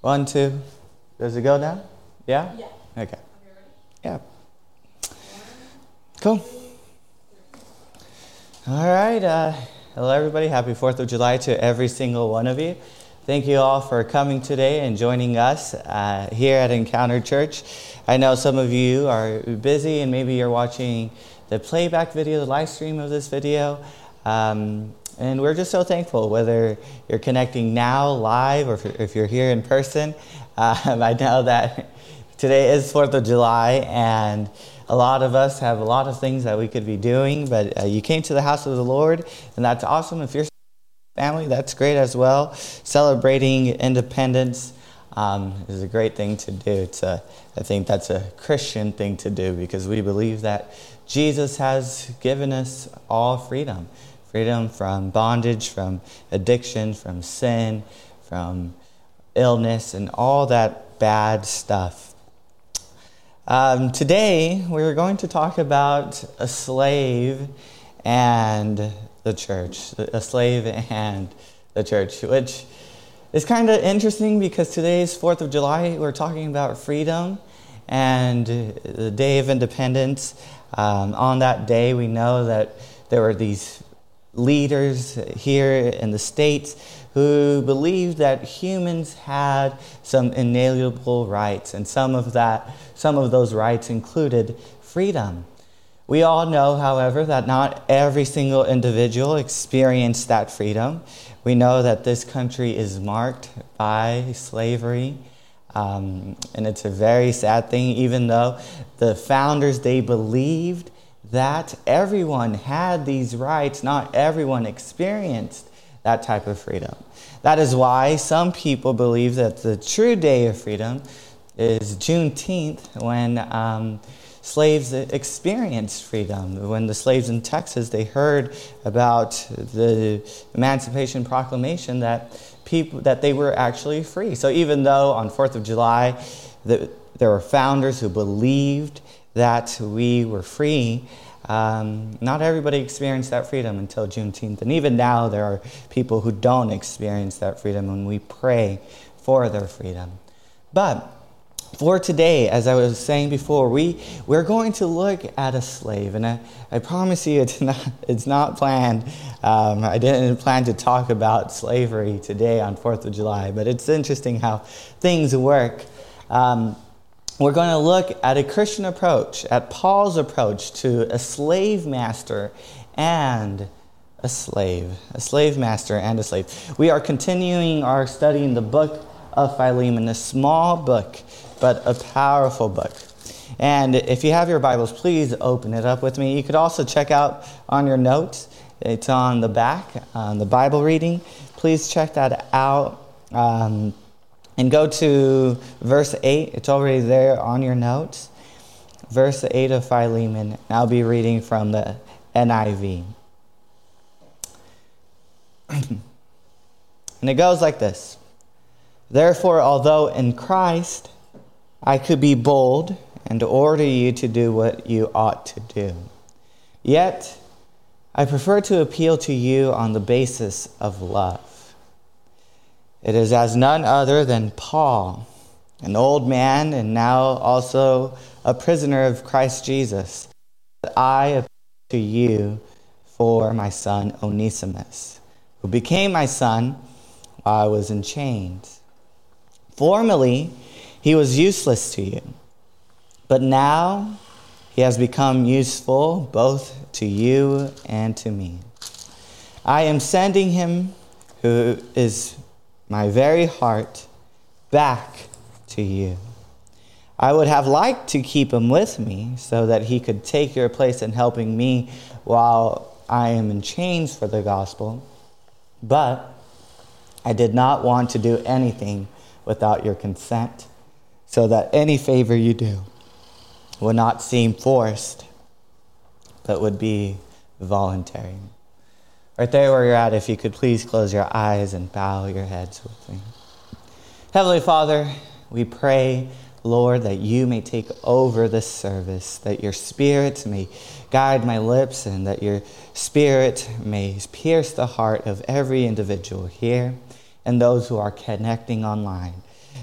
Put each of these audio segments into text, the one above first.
One, two. Does it go down? Yeah? Yeah. Okay. Yeah. Cool. All right. Uh, hello, everybody. Happy 4th of July to every single one of you. Thank you all for coming today and joining us uh, here at Encounter Church. I know some of you are busy and maybe you're watching the playback video, the live stream of this video. Um, and we're just so thankful whether you're connecting now live or if you're here in person. Um, I know that today is 4th of July and a lot of us have a lot of things that we could be doing, but uh, you came to the house of the Lord, and that's awesome. If you're family, that's great as well. Celebrating independence um, is a great thing to do. It's a, I think that's a Christian thing to do because we believe that Jesus has given us all freedom freedom from bondage, from addiction, from sin, from illness, and all that bad stuff. Um, today, we're going to talk about a slave and the church, a slave and the church, which is kind of interesting because today is 4th of July. We're talking about freedom and the Day of Independence. Um, on that day, we know that there were these leaders here in the States who believed that humans had some inalienable rights, and some of that, some of those rights included freedom. We all know, however, that not every single individual experienced that freedom. We know that this country is marked by slavery. Um, and it's a very sad thing, even though the founders, they believed that everyone had these rights, not everyone experienced that type of freedom. That is why some people believe that the true day of freedom is Juneteenth, when um, slaves experienced freedom. When the slaves in Texas they heard about the Emancipation Proclamation, that people that they were actually free. So even though on Fourth of July the, there were founders who believed that we were free. Um, not everybody experienced that freedom until Juneteenth. And even now, there are people who don't experience that freedom, and we pray for their freedom. But for today, as I was saying before, we, we're going to look at a slave. And I, I promise you, it's not, it's not planned. Um, I didn't plan to talk about slavery today on 4th of July, but it's interesting how things work. Um, we're going to look at a Christian approach, at Paul's approach to a slave master and a slave, a slave master and a slave. We are continuing our study in the book of Philemon, a small book, but a powerful book. And if you have your Bibles, please open it up with me. You could also check out on your notes, it's on the back, on the Bible reading. Please check that out. Um, and go to verse 8. It's already there on your notes. Verse 8 of Philemon. I'll be reading from the NIV. and it goes like this Therefore, although in Christ I could be bold and order you to do what you ought to do, yet I prefer to appeal to you on the basis of love. It is as none other than Paul, an old man and now also a prisoner of Christ Jesus, that I appeal to you for my son Onesimus, who became my son while I was in chains. Formerly, he was useless to you, but now he has become useful both to you and to me. I am sending him who is my very heart back to you. I would have liked to keep him with me so that he could take your place in helping me while I am in chains for the gospel, but I did not want to do anything without your consent, so that any favor you do would not seem forced, but would be voluntary. Right there where you're at, if you could please close your eyes and bow your heads with me. Heavenly Father, we pray, Lord, that you may take over this service, that your spirit may guide my lips, and that your spirit may pierce the heart of every individual here and those who are connecting online.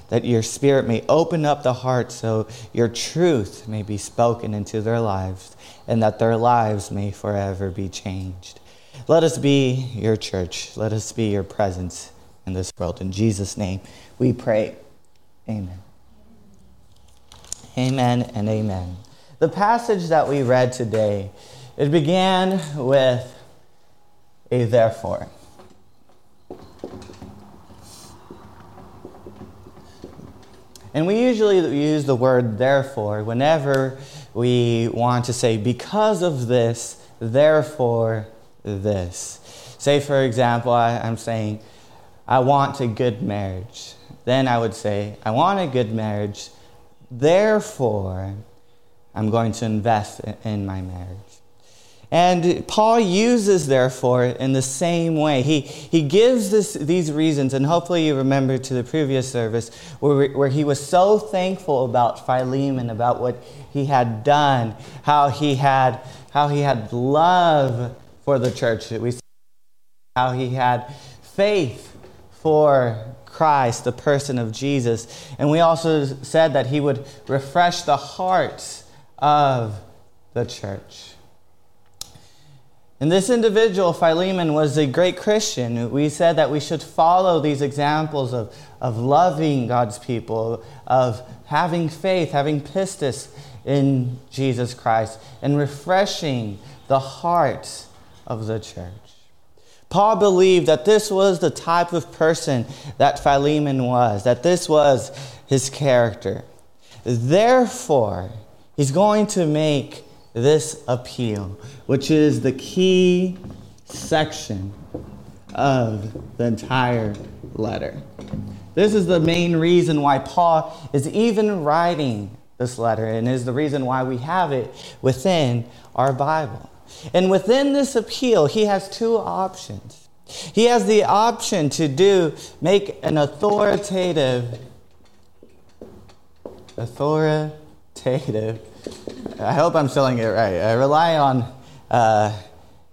that your Spirit may open up the heart so your truth may be spoken into their lives and that their lives may forever be changed. Let us be your church. Let us be your presence in this world. In Jesus' name we pray. Amen. Amen and amen. The passage that we read today, it began with a therefore. And we usually use the word therefore whenever we want to say, because of this, therefore this. Say, for example, I, am saying, I want a good marriage. Then I would say, I want a good marriage, therefore, I'm going to invest in my marriage. And Paul uses, therefore, in the same way. He, he gives this, these reasons, and hopefully you remember to the previous service where, where he was so thankful about Philemon, about what he had done, how he had, how he had love for the church. We see how he had faith for Christ, the person of Jesus. And we also said that he would refresh the hearts of the church. And this individual, Philemon, was a great Christian. We said that we should follow these examples of, of loving God's people, of having faith, having pistis in Jesus Christ, and refreshing the heart of the church. Paul believed that this was the type of person that Philemon was, that this was his character. Therefore, he's going to make this appeal, which is the key section of the entire letter. This is the main reason why Paul is even writing this letter, and is the reason why we have it within our Bible. And within this appeal, he has two options. He has the option to do, make an authoritative, authoritative I hope I'm spelling it right. I rely on uh,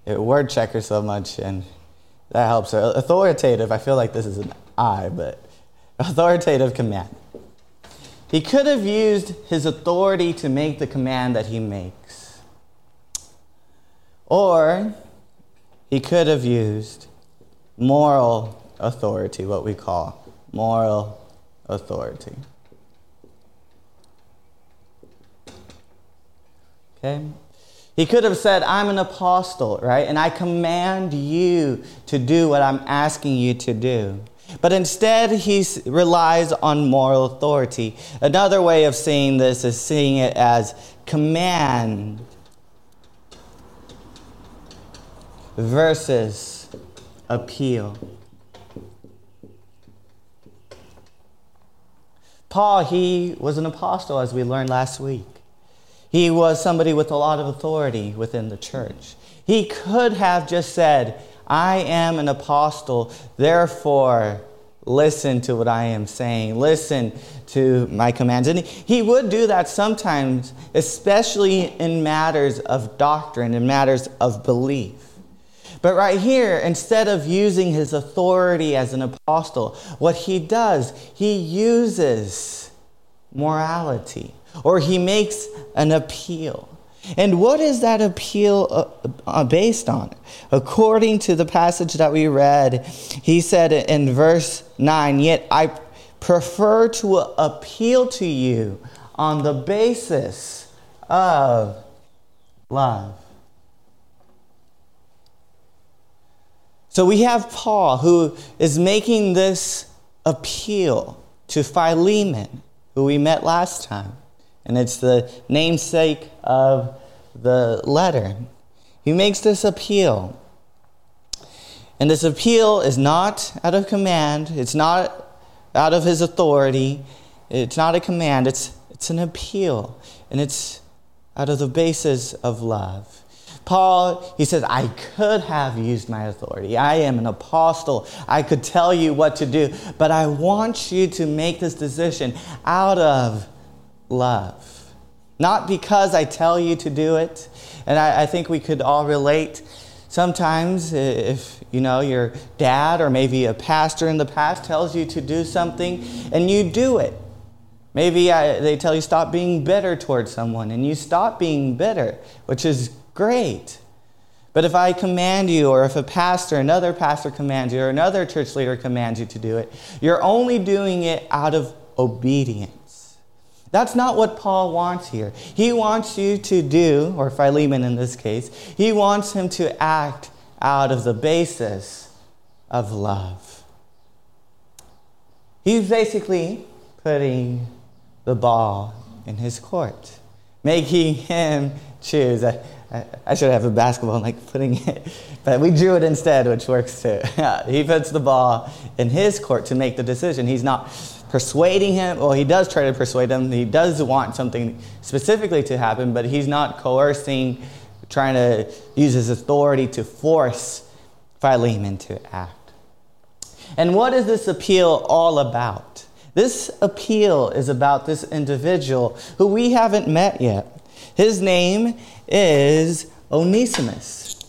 word checker so much, and that helps. Authoritative, I feel like this is an I, but authoritative command. He could have used his authority to make the command that he makes. Or he could have used moral authority, what we call moral authority. Okay? He could have said, I'm an apostle, right? And I command you to do what I'm asking you to do. But instead, he relies on moral authority. Another way of seeing this is seeing it as command versus appeal. Paul, he was an apostle, as we learned last week. He was somebody with a lot of authority within the church. He could have just said, I am an apostle, therefore listen to what I am saying, listen to my commands. And he would do that sometimes, especially in matters of doctrine, in matters of belief. But right here, instead of using his authority as an apostle, what he does, he uses morality or he makes an appeal. And what is that appeal uh, uh, based on? According to the passage that we read, he said in verse 9, Yet I prefer to appeal to you on the basis of love. So we have Paul who is making this appeal to Philemon, who we met last time and it's the namesake of the letter. He makes this appeal. And this appeal is not out of command, it's not out of his authority, it's not a command, it's, it's an appeal. And it's out of the basis of love. Paul, he says, I could have used my authority. I am an apostle. I could tell you what to do, but I want you to make this decision out of love. Not because I tell you to do it. And I, I think we could all relate. Sometimes, if you know your dad or maybe a pastor in the past tells you to do something and you do it, maybe I, they tell you stop being bitter towards someone and you stop being bitter, which is great. But if I command you, or if a pastor, another pastor commands you, or another church leader commands you to do it, you're only doing it out of obedience. That's not what Paul wants here. He wants you to do, or Philemon in this case, he wants him to act out of the basis of love. He's basically putting the ball in his court, making him choose. I, should have a basketball like putting it, but we drew it instead, which works too. he puts the ball in his court to make the decision. He's not persuading him. Well, he does try to persuade him. He does want something specifically to happen, but he's not coercing, trying to use his authority to force Philemon to act. And what is this appeal all about? This appeal is about this individual who we haven't met yet. His name is Onesimus.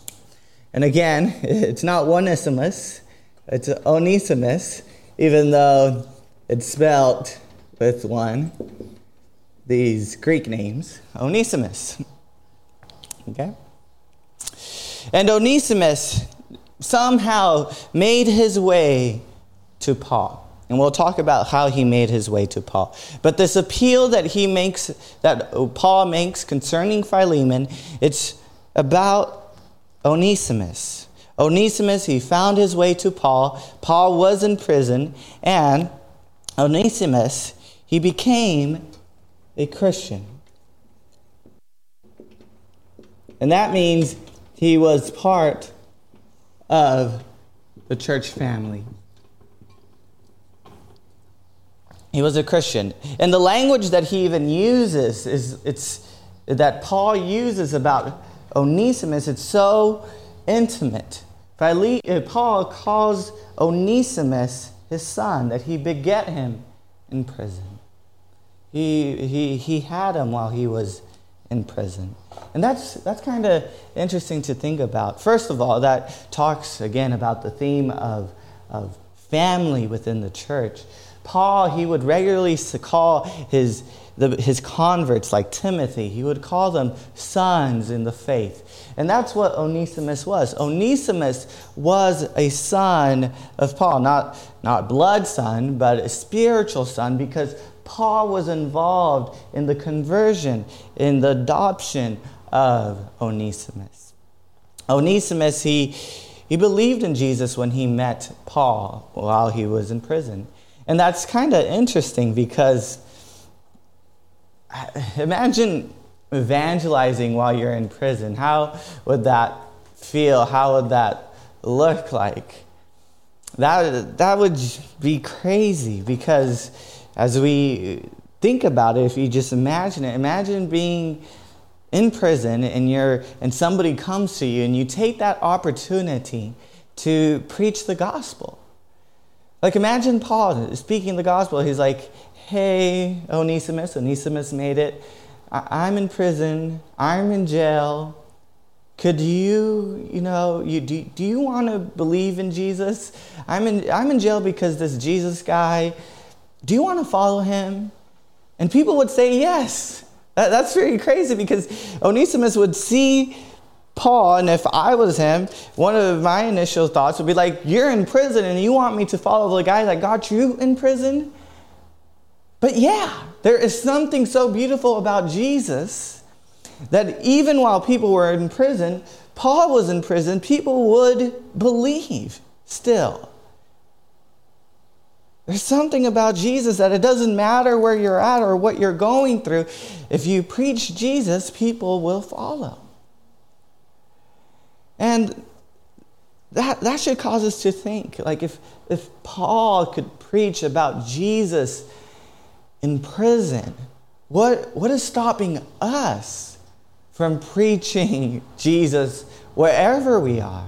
And again, it's not Onesimus, it's Onesimus, even though it's spelled with one, these Greek names, Onesimus. Okay? And Onesimus somehow made his way to Paul. And we'll talk about how he made his way to Paul. But this appeal that he makes, that Paul makes concerning Philemon, it's about Onesimus. Onesimus, he found his way to Paul. Paul was in prison, and Onesimus, he became a Christian. And that means he was part of the church family. He was a Christian. And the language that he even uses is it's that Paul uses about Onesimus, it's so intimate. Paul calls Onesimus his son, that he beget him in prison. He, he, he had him while he was in prison. And that's, that's kind of interesting to think about. First of all, that talks again about the theme of, of family within the church. Paul, he would regularly call his, the, his converts, like Timothy, he would call them sons in the faith. And that's what Onesimus was. Onesimus was a son of Paul, not, not blood son, but a spiritual son, because Paul was involved in the conversion, in the adoption of Onesimus. Onesimus, he, he believed in Jesus when he met Paul while he was in prison. And that's kind of interesting because imagine evangelizing while you're in prison. How would that feel? How would that look like? That, that would be crazy because as we think about it, if you just imagine it, imagine being in prison and you're and somebody comes to you and you take that opportunity to preach the gospel. Like imagine Paul speaking the gospel. He's like, hey, oh, Onesimus, Onesimus made it. I- am in prison. I'm in jail. Could you, you know, you, do, do you want to believe in Jesus? I'm in, I'm in jail because this Jesus guy, do you want to follow him? And people would say yes. That, that's very crazy because Onesimus would see Paul, and if I was him, one of my initial thoughts would be like, You're in prison and you want me to follow the guy that got you in prison? But yeah, there is something so beautiful about Jesus that even while people were in prison, Paul was in prison, people would believe still. There's something about Jesus that it doesn't matter where you're at or what you're going through. If you preach Jesus, people will follow. And that, that should cause us to think like if, if Paul could preach about Jesus in prison, what, what is stopping us from preaching Jesus wherever we are?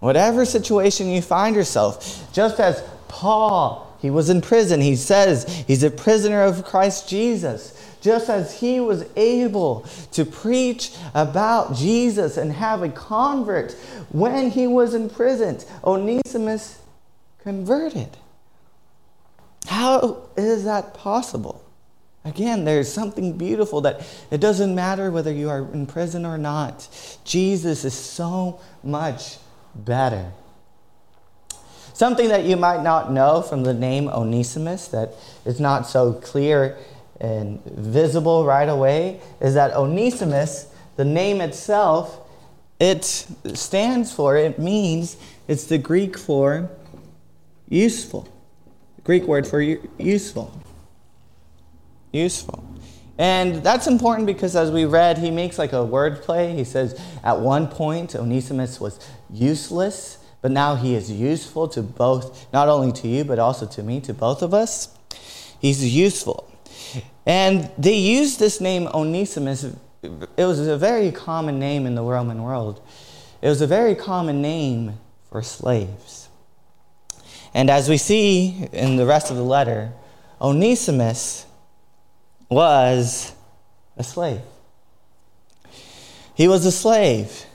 Whatever situation you find yourself, just as Paul, he was in prison, he says he's a prisoner of Christ Jesus. Just as he was able to preach about Jesus and have a convert when he was in prison, Onesimus converted. How is that possible? Again, there's something beautiful that it doesn't matter whether you are in prison or not. Jesus is so much better. Something that you might not know from the name Onesimus that is not so clear and visible right away is that Onesimus, the name itself, it stands for, it means, it's the Greek for useful. Greek word for useful. Useful. And that's important because as we read, he makes like a word play. He says, at one point, Onesimus was useless, but now he is useful to both, not only to you, but also to me, to both of us. He's useful. And they used this name Onesimus. It was a very common name in the Roman world. It was a very common name for slaves. And as we see in the rest of the letter, Onesimus was a slave. He was a slave.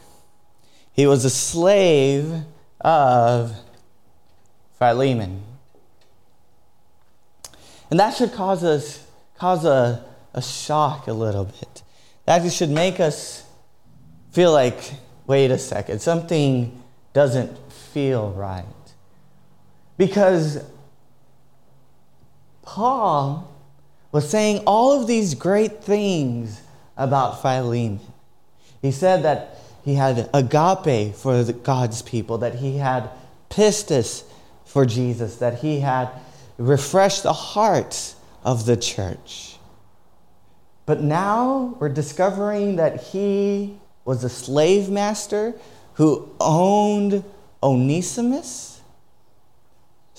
He was a slave of Philemon. And that should cause us cause a, a shock a little bit. That should make us feel like, wait a second, something doesn't feel right. Because Paul was saying all of these great things about Philemon. He said that he had agape for God's people, that he had pistis for Jesus, that he had refreshed the hearts of the church. But now we're discovering that he was a slave master who owned Onesimus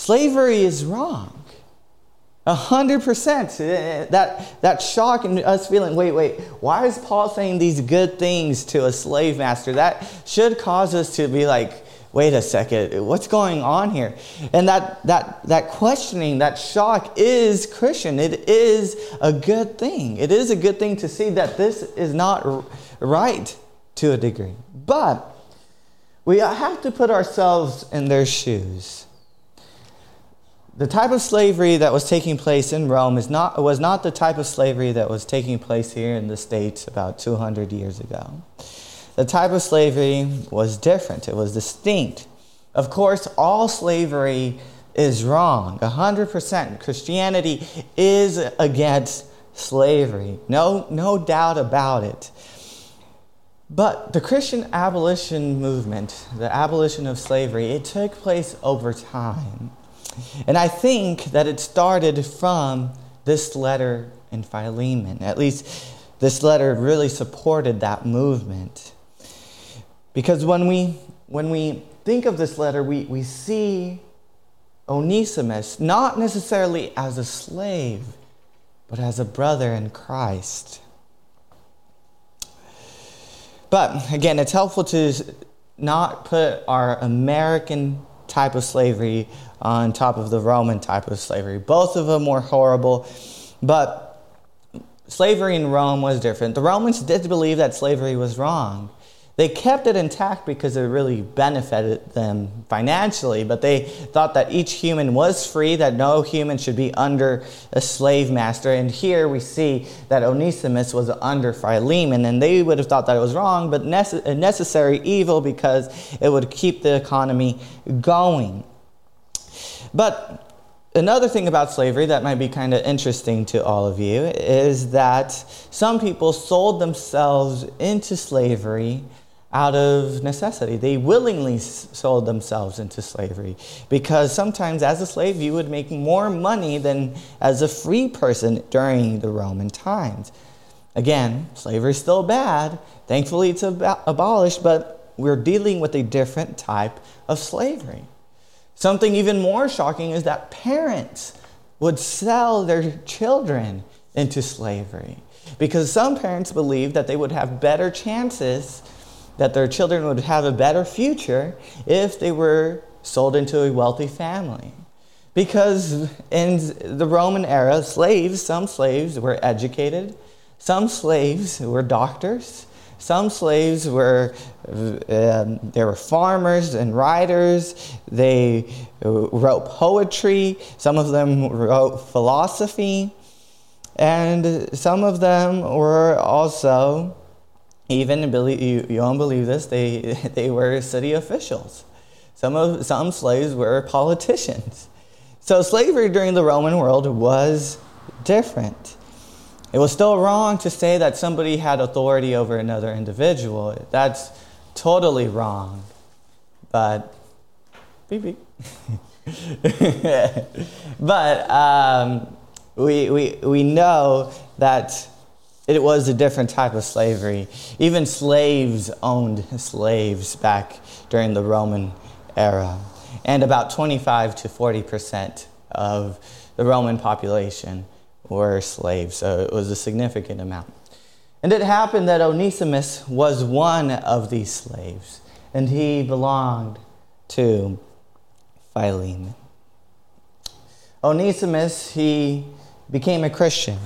Slavery is wrong. A hundred percent. Eh, eh, that that shock and us feeling, wait, wait, why is Paul saying these good things to a slave master? That should cause us to be like, wait a second, what's going on here? And that that that questioning, that shock is Christian. It is a good thing. It is a good thing to see that this is not right to a degree. But we have to put ourselves in their shoes the type of slavery that was taking place in Rome is not, was not the type of slavery that was taking place here in the States about 200 years ago. The type of slavery was different, it was distinct. Of course, all slavery is wrong. 100%. Christianity is against slavery. No, no doubt about it. But the Christian abolition movement, the abolition of slavery, it took place over time. And I think that it started from this letter in Philemon. At least this letter really supported that movement. Because when we, when we think of this letter, we, we see Onesimus not necessarily as a slave, but as a brother in Christ. But again, it's helpful to not put our American type of slavery on top of the Roman type of slavery. Both of them were horrible, but slavery in Rome was different. The Romans did believe that slavery was wrong. They kept it intact because it really benefited them financially, but they thought that each human was free, that no human should be under a slave master. And here we see that Onesimus was under Philemon, and they would have thought that it was wrong, but a necessary evil because it would keep the economy going. But another thing about slavery that might be kind of interesting to all of you is that some people sold themselves into slavery out of necessity. They willingly sold themselves into slavery because sometimes as a slave you would make more money than as a free person during the Roman times. Again, slavery is still bad. Thankfully, it's ab- abolished, but we're dealing with a different type of slavery. Something even more shocking is that parents would sell their children into slavery because some parents believed that they would have better chances, that their children would have a better future if they were sold into a wealthy family. Because in the Roman era, slaves, some slaves were educated, some slaves were doctors, some slaves were um, they were farmers and writers. They wrote poetry. Some of them wrote philosophy, and some of them were also even believe you, you won't believe this they they were city officials. Some of some slaves were politicians. So slavery during the Roman world was different. It was still wrong to say that somebody had authority over another individual. That's totally wrong. But, beep, beep. but um, we, we, we know that it was a different type of slavery. Even slaves owned slaves back during the Roman era. And about 25 to 40 percent of the Roman population were slaves, so it was a significant amount. And it happened that Onesimus was one of these slaves, and he belonged to Philemon. Onesimus, he became a Christian.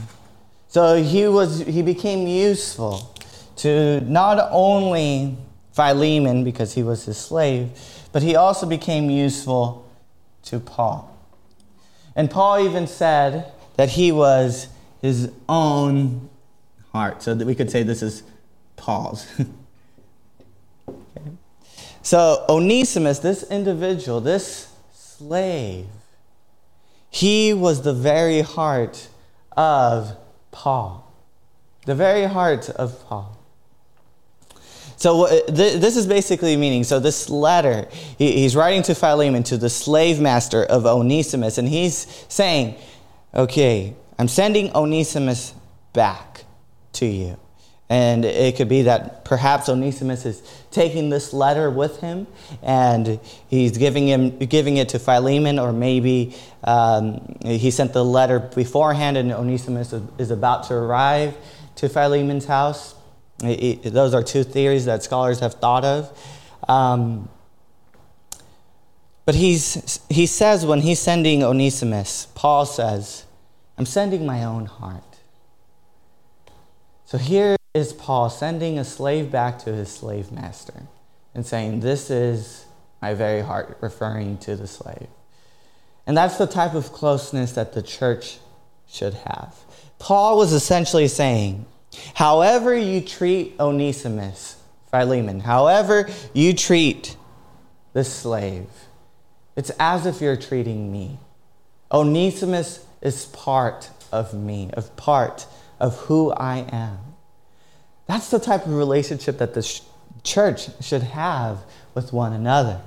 So he, was, he became useful to not only Philemon, because he was his slave, but he also became useful to Paul. And Paul even said that he was his own heart. So that we could say this is Paul's. okay. So Onesimus, this individual, this slave, he was the very heart of Paul. The very heart of Paul. So uh, this is basically meaning. So this letter, he's writing to Philemon, to the slave master of Onesimus, and he's saying, okay, I'm sending Onesimus back to you. And it could be that perhaps Onesimus is taking this letter with him and he's giving, him, giving it to Philemon, or maybe um, he sent the letter beforehand and Onesimus is about to arrive to Philemon's house. It, it, those are two theories that scholars have thought of. Um, but he's, he says when he's sending Onesimus, Paul says, I'm sending my own heart. So here is Paul sending a slave back to his slave master and saying, This is my very heart, referring to the slave. And that's the type of closeness that the church should have. Paul was essentially saying, However, you treat Onesimus, Philemon, however you treat the slave, it's as if you're treating me. Onesimus is part of me, of part of who I am. That's the type of relationship that the sh- church should have with one another.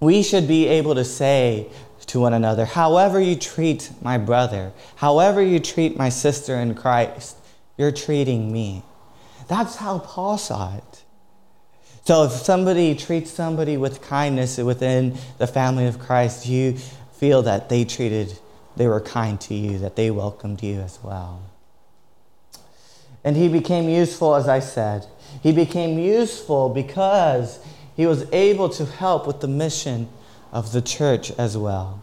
We should be able to say to one another, however you treat my brother, however you treat my sister in Christ, you're treating me. That's how Paul saw it. So if somebody treats somebody with kindness within the family of Christ, you feel that they treated, they were kind to you, that they welcomed you as well. And he became useful, as I said. He became useful because he was able to help with the mission of the church as well.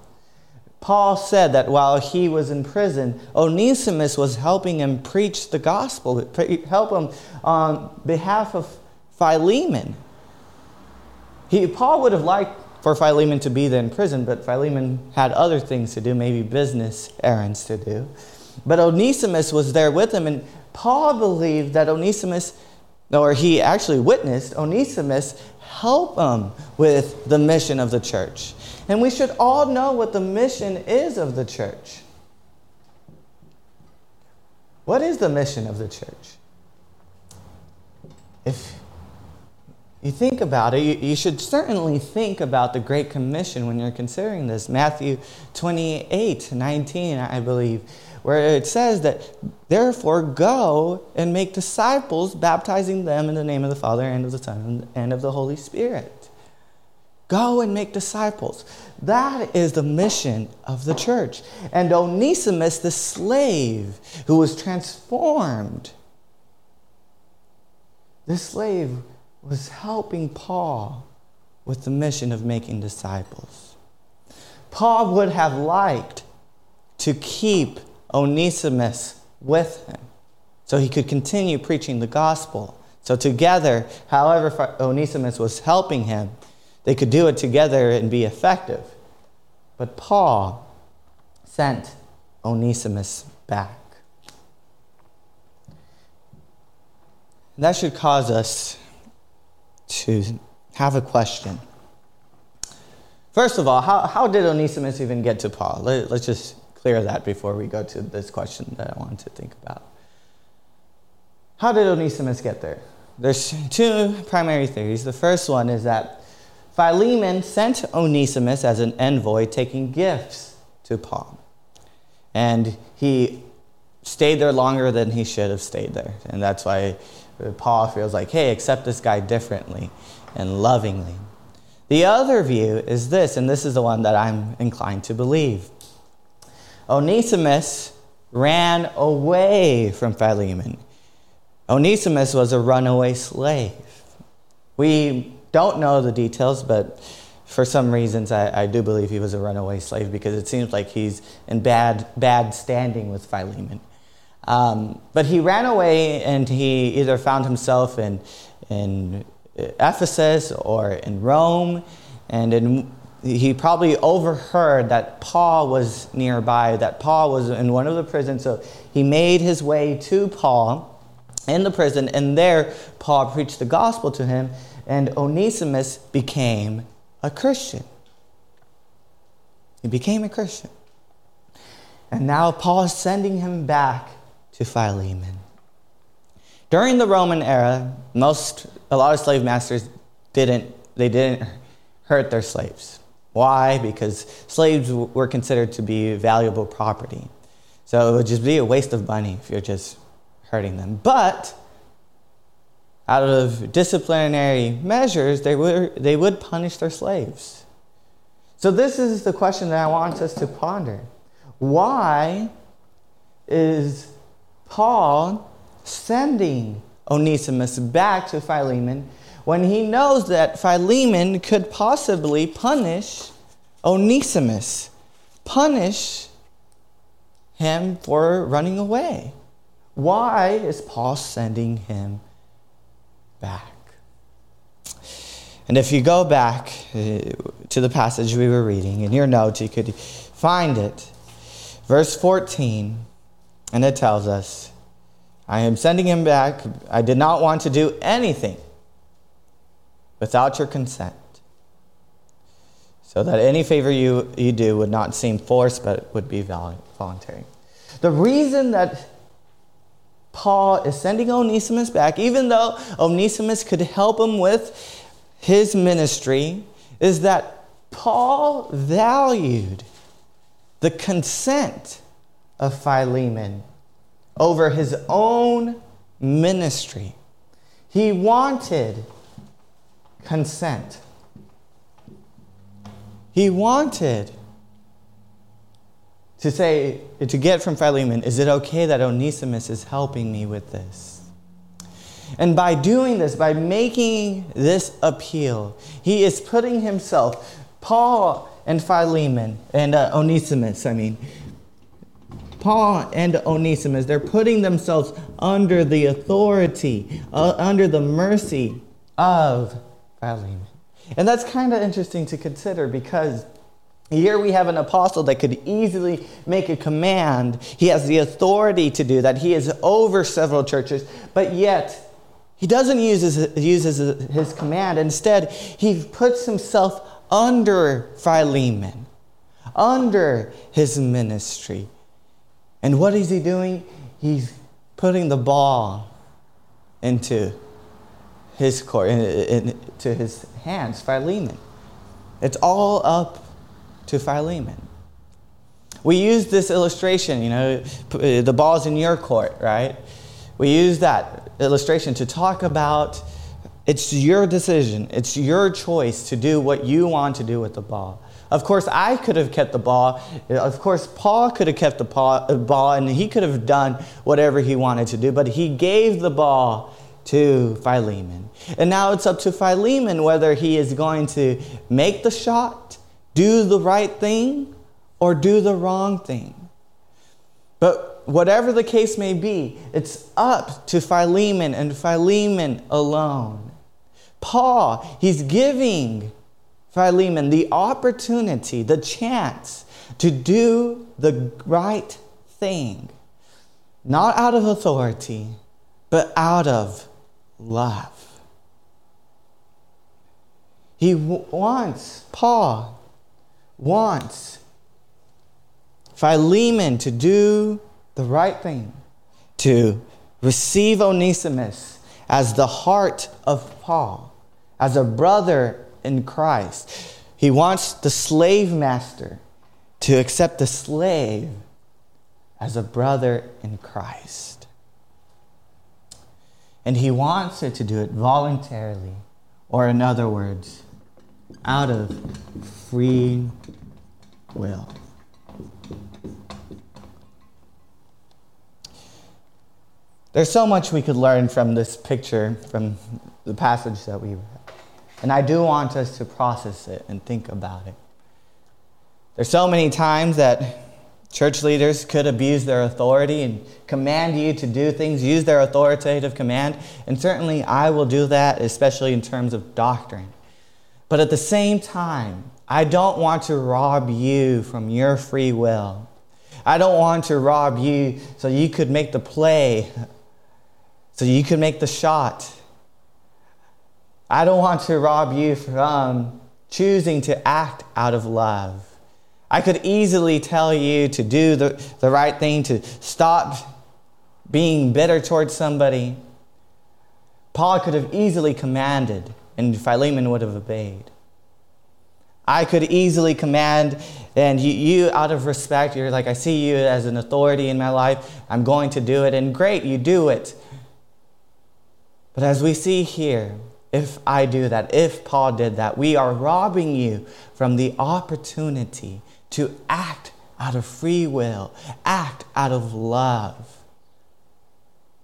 Paul said that while he was in prison, Onesimus was helping him preach the gospel, help him on behalf of Philemon. He, Paul would have liked for Philemon to be there in prison, but Philemon had other things to do, maybe business errands to do. But Onesimus was there with him, and Paul believed that Onesimus, or he actually witnessed Onesimus help him with the mission of the church. And we should all know what the mission is of the church. What is the mission of the church? If you think about it, you, you, should certainly think about the Great Commission when you're considering this. Matthew 28 19, I believe, where it says that, therefore, go and make disciples, baptizing them in the name of the Father and of the Son and of the Holy Spirit. Go and make disciples. That is the mission of the church. And Onesimus, the slave who was transformed, this slave was helping Paul with the mission of making disciples. Paul would have liked to keep Onesimus with him so he could continue preaching the gospel. So, together, however Onesimus was helping him, they could do it together and be effective. But Paul sent Onesimus back. That should cause us to have a question. First of all, how, how did Onesimus even get to Paul? Let, let's just clear that before we go to this question that I wanted to think about. How did Onesimus get there? There's two primary theories. The first one is that Philemon sent Onesimus as an envoy taking gifts to Paul. And he stayed there longer than he should have stayed there. And that's why Paul feels like, hey, accept this guy differently and lovingly. The other view is this, and this is the one that I'm inclined to believe. Onesimus ran away from Philemon. Onesimus was a runaway slave. We don't know the details, but for some reasons, I, I, do believe he was a runaway slave because it seems like he's in bad, bad standing with Philemon. Um, but he ran away and he either found himself in, in Ephesus or in Rome, and in, he probably overheard that Paul was nearby, that Paul was in one of the prisons. So he made his way to Paul in the prison, and there Paul preached the gospel to him, and Onesimus became a Christian. He became a Christian. And now Paul is sending him back to Philemon. During the Roman era, most a lot of slave masters didn't they didn't hurt their slaves. Why? Because slaves were considered to be valuable property. So it would just be a waste of money if you're just hurting them. But out of disciplinary measures, they would, they would punish their slaves. So, this is the question that I want us to ponder. Why is Paul sending Onesimus back to Philemon when he knows that Philemon could possibly punish Onesimus, punish him for running away? Why is Paul sending him back? And if you go back uh, to the passage we were reading in your notes, you could find it. Verse 14 and it tells us, I am sending him back. I did not want to do anything without your consent, so that any favor you, you do would not seem forced, but would be voluntary. The reason that Paul is sending Onesimus back, even though Onesimus could help him with his ministry, is that Paul valued the consent of Philemon over his own ministry. He wanted consent. He wanted to say, to get from Philemon, is it okay that Onesimus is helping me with this? And by doing this, by making this appeal, he is putting himself, Paul and Philemon, and uh, Onesimus, I mean, Paul and Onesimus, they're putting themselves under the authority, uh, under the mercy of Philemon. And that's kind of interesting to consider because here we have an apostle that could easily make a command. He has the authority to do that. He is over several churches, but yet he doesn't use his, his command. Instead, he puts himself under Philemon, under his ministry. And what is he doing? He's putting the ball into his court, into his hands, Philemon. It's all up to Philemon. We use this illustration, you know, uh, the ball's in your court, right? We use that illustration to talk about it's your decision, it's your choice to do what you want to do with the ball. Of course, I could have kept the ball. Of course, Paul could have kept the uh, ball and he could have done whatever he wanted to do, but he gave the ball to Philemon. And now it's up to Philemon whether he is going to make the shot, do the right thing or do the wrong thing. But whatever the case may be, it's up to Philemon and Philemon alone. Paul, he's giving Philemon the opportunity, the chance to do the right thing, not out of authority, but out of love. He wants, Paul wants Philemon to do the right thing, to receive Onesimus as the heart of Paul, as a brother in Christ. He wants the slave master to accept the slave as a brother in Christ. And he wants it to do it voluntarily, or in other words, out of free will. There's so much we could learn from this picture, from the passage that we read. And I do want us to process it and think about it. There's so many times that church leaders could abuse their authority and command you to do things, use their authoritative command. And certainly I will do that, especially in terms of doctrine. But at the same time, I don't want to rob you from your free will. I don't want to rob you so you could make the play, so you could make the shot. I don't want to rob you from choosing to act out of love. I could easily tell you to do the, the right thing, to stop being bitter towards somebody. Paul could have easily commanded and Philemon would have obeyed. I could easily command, and you, you, out of respect, you're like, I see you as an authority in my life. I'm going to do it. And great, you do it. But as we see here, if I do that, if Paul did that, we are robbing you from the opportunity to act out of free will, act out of love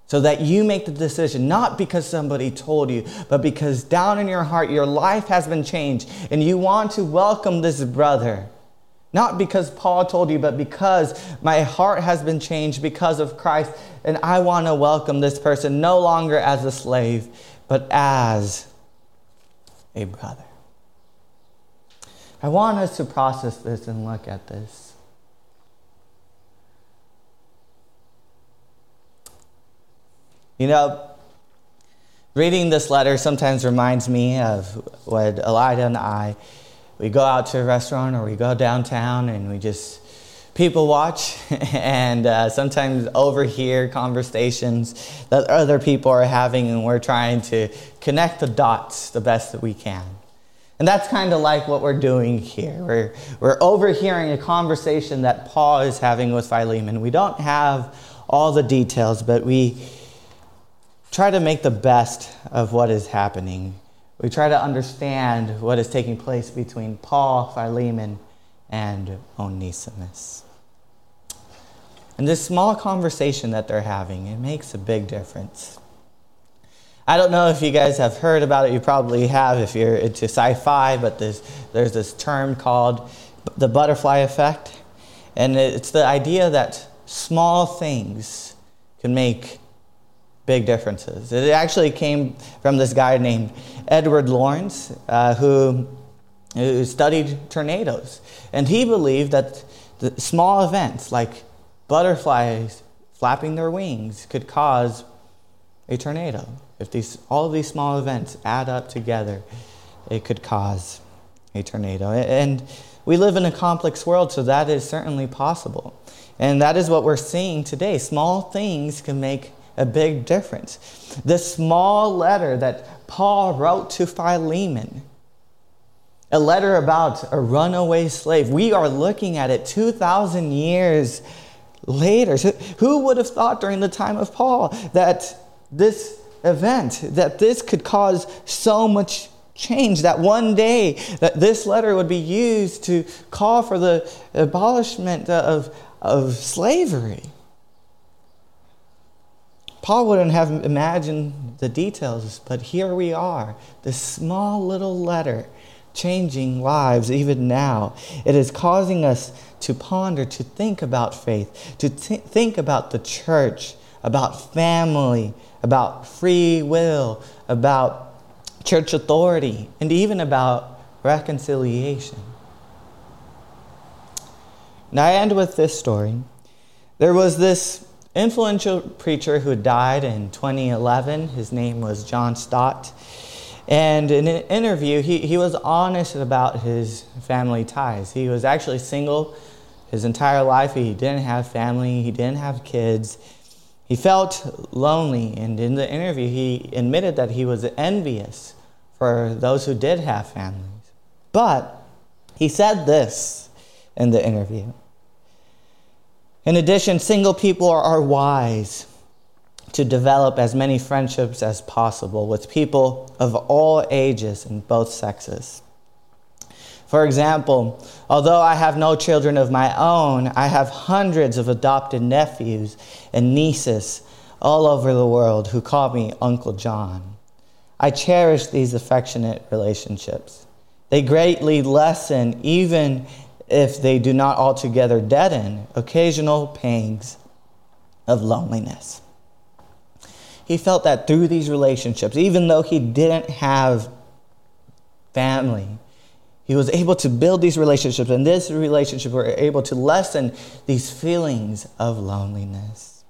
so that you make the decision, not because somebody told you, but because down in your heart, your life has been changed and you want to welcome this brother. Not because Paul told you, but because my heart has been changed because of Christ, and I want to welcome this person no longer as a slave, but as a brother. I want us to process this and look at this. You know, reading this letter sometimes reminds me of when Elida and I, we go out to a restaurant or we go downtown and we just people watch and uh, sometimes overhear conversations that other people are having and we're trying to connect the dots the best that we can. And that's kind of like what we're doing here. We're, we're overhearing a conversation that Paul is having with Philemon. We don't have all the details, but we try to make the best of what is happening. We try to understand what is taking place between Paul, Philemon, and Onesimus. And this small conversation that they're having, it makes a big difference. I don't know if you guys have heard about it. You probably have if you're into sci fi, but there's, there's this term called the butterfly effect. And it's the idea that small things can make big differences. It actually came from this guy named Edward Lorenz, uh, who, who studied tornadoes. And he believed that the small events like butterflies flapping their wings could cause a tornado. If these, all of these small events add up together, it could cause a tornado. And we live in a complex world, so that is certainly possible. And that is what we're seeing today. Small things can make a big difference. The small letter that Paul wrote to Philemon, a letter about a runaway slave, we are looking at it 2,000 years later. Who would have thought during the time of Paul that this event, that this could cause so much change, that one day that this letter would be used to call for the abolishment of, of slavery? Paul wouldn't have imagined the details, but here we are, this small little letter changing lives even now. It is causing us to ponder, to think about faith, to think about the church, about family, about free will, about church authority, and even about reconciliation. Now, I end with this story. There was this influential preacher who died in 2011. His name was John Stott. And in an interview, he, he was honest about his family ties. He was actually single his entire life. He didn't have family, he didn't have kids. He felt lonely, and in the interview, he admitted that he was envious for those who did have families. But he said this in the interview. In addition, single people are wise to develop as many friendships as possible with people of all ages and both sexes. For example, although I have no children of my own, I have hundreds of adopted nephews and nieces all over the world who call me Uncle John. I cherish these affectionate relationships. They greatly lessen, even if they do not altogether deaden, occasional pangs of loneliness he felt that through these relationships, even though he didn't have family, he was able to build these relationships, and this relationship were able to lessen these feelings of loneliness.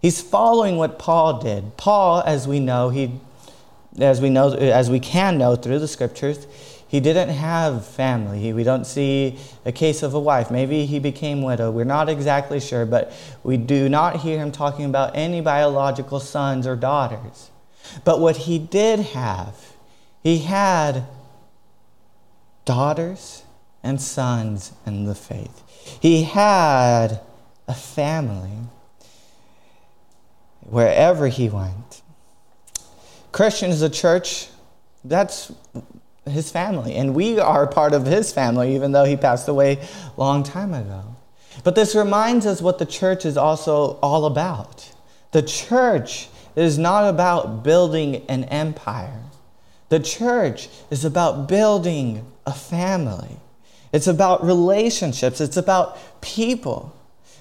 He's following what Paul did. Paul, as we know, he as we know as we can know through the scriptures, he didn't have family. We don't see a case of a wife. Maybe he became widow. We're not exactly sure, but we do not hear him talking about any biological sons or daughters. But what he did have, he had daughters and sons in the faith. He had a family wherever he went. Christian is a church that's his family. And we are part of his family, even though he passed away a long time ago. But this reminds us what the church is also all about. The church is not about building an empire. The church is about building a family. It's about relationships. It's about people.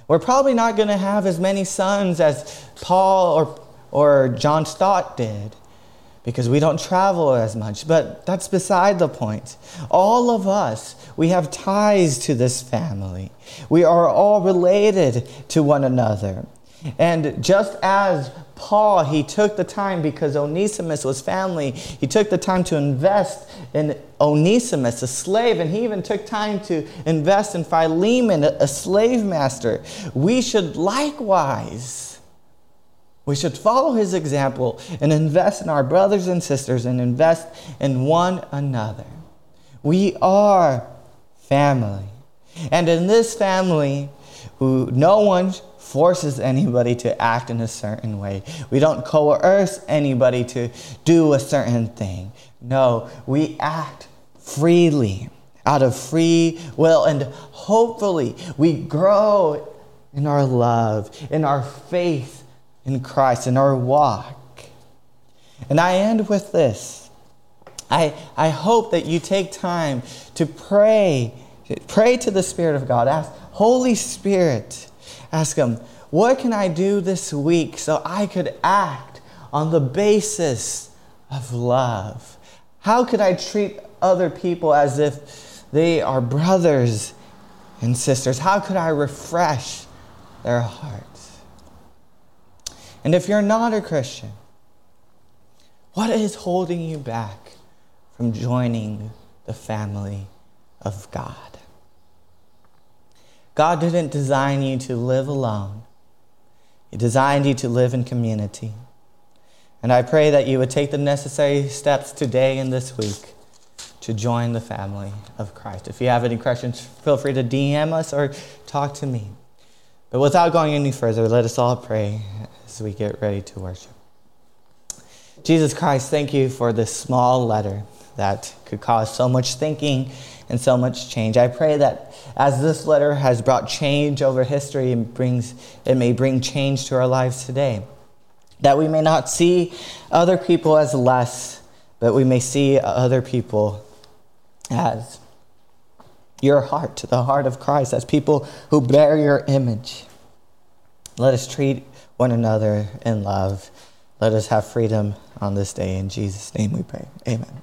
We're probably not going to have as many sons as Paul or, or John Stott did because we don't travel as much. But that's beside the point. All of us, we have ties to this family. We are all related to one another. And just as Paul, he took the time because Onesimus was family, he took the time to invest in Onesimus, a slave, and he even took time to invest in Philemon, a slave master. We should likewise we should follow his example and invest in our brothers and sisters and invest in one another. We are family. And in this family, no one forces anybody to act in a certain way. We don't coerce anybody to do a certain thing. No, we act freely out of free will, and hopefully we grow in our love, in our faith, in Christ, in our walk. And I end with this. I, I hope that you take time to pray. Pray to the Spirit of God. Ask, Holy Spirit, ask Him, what can I do this week so I could act on the basis of love? How could I treat other people as if they are brothers and sisters? How could I refresh their hearts? And if you're not a Christian, what is holding you back from joining the family of God? God didn't design you to live alone, He designed you to live in community. And I pray that you would take the necessary steps today and this week to join the family of Christ. If you have any questions, feel free to DM us or talk to me. But without going any further, let us all pray as we get ready to worship. Jesus Christ, thank you for this small letter that could cause so much thinking and so much change. I pray that as this letter has brought change over history and brings it may bring change to our lives today. That we may not see other people as less, but we may see other people as your heart, the heart of Christ, as people who bear your image. Let us treat one another in love. Let us have freedom on this day. In Jesus' name we pray. Amen.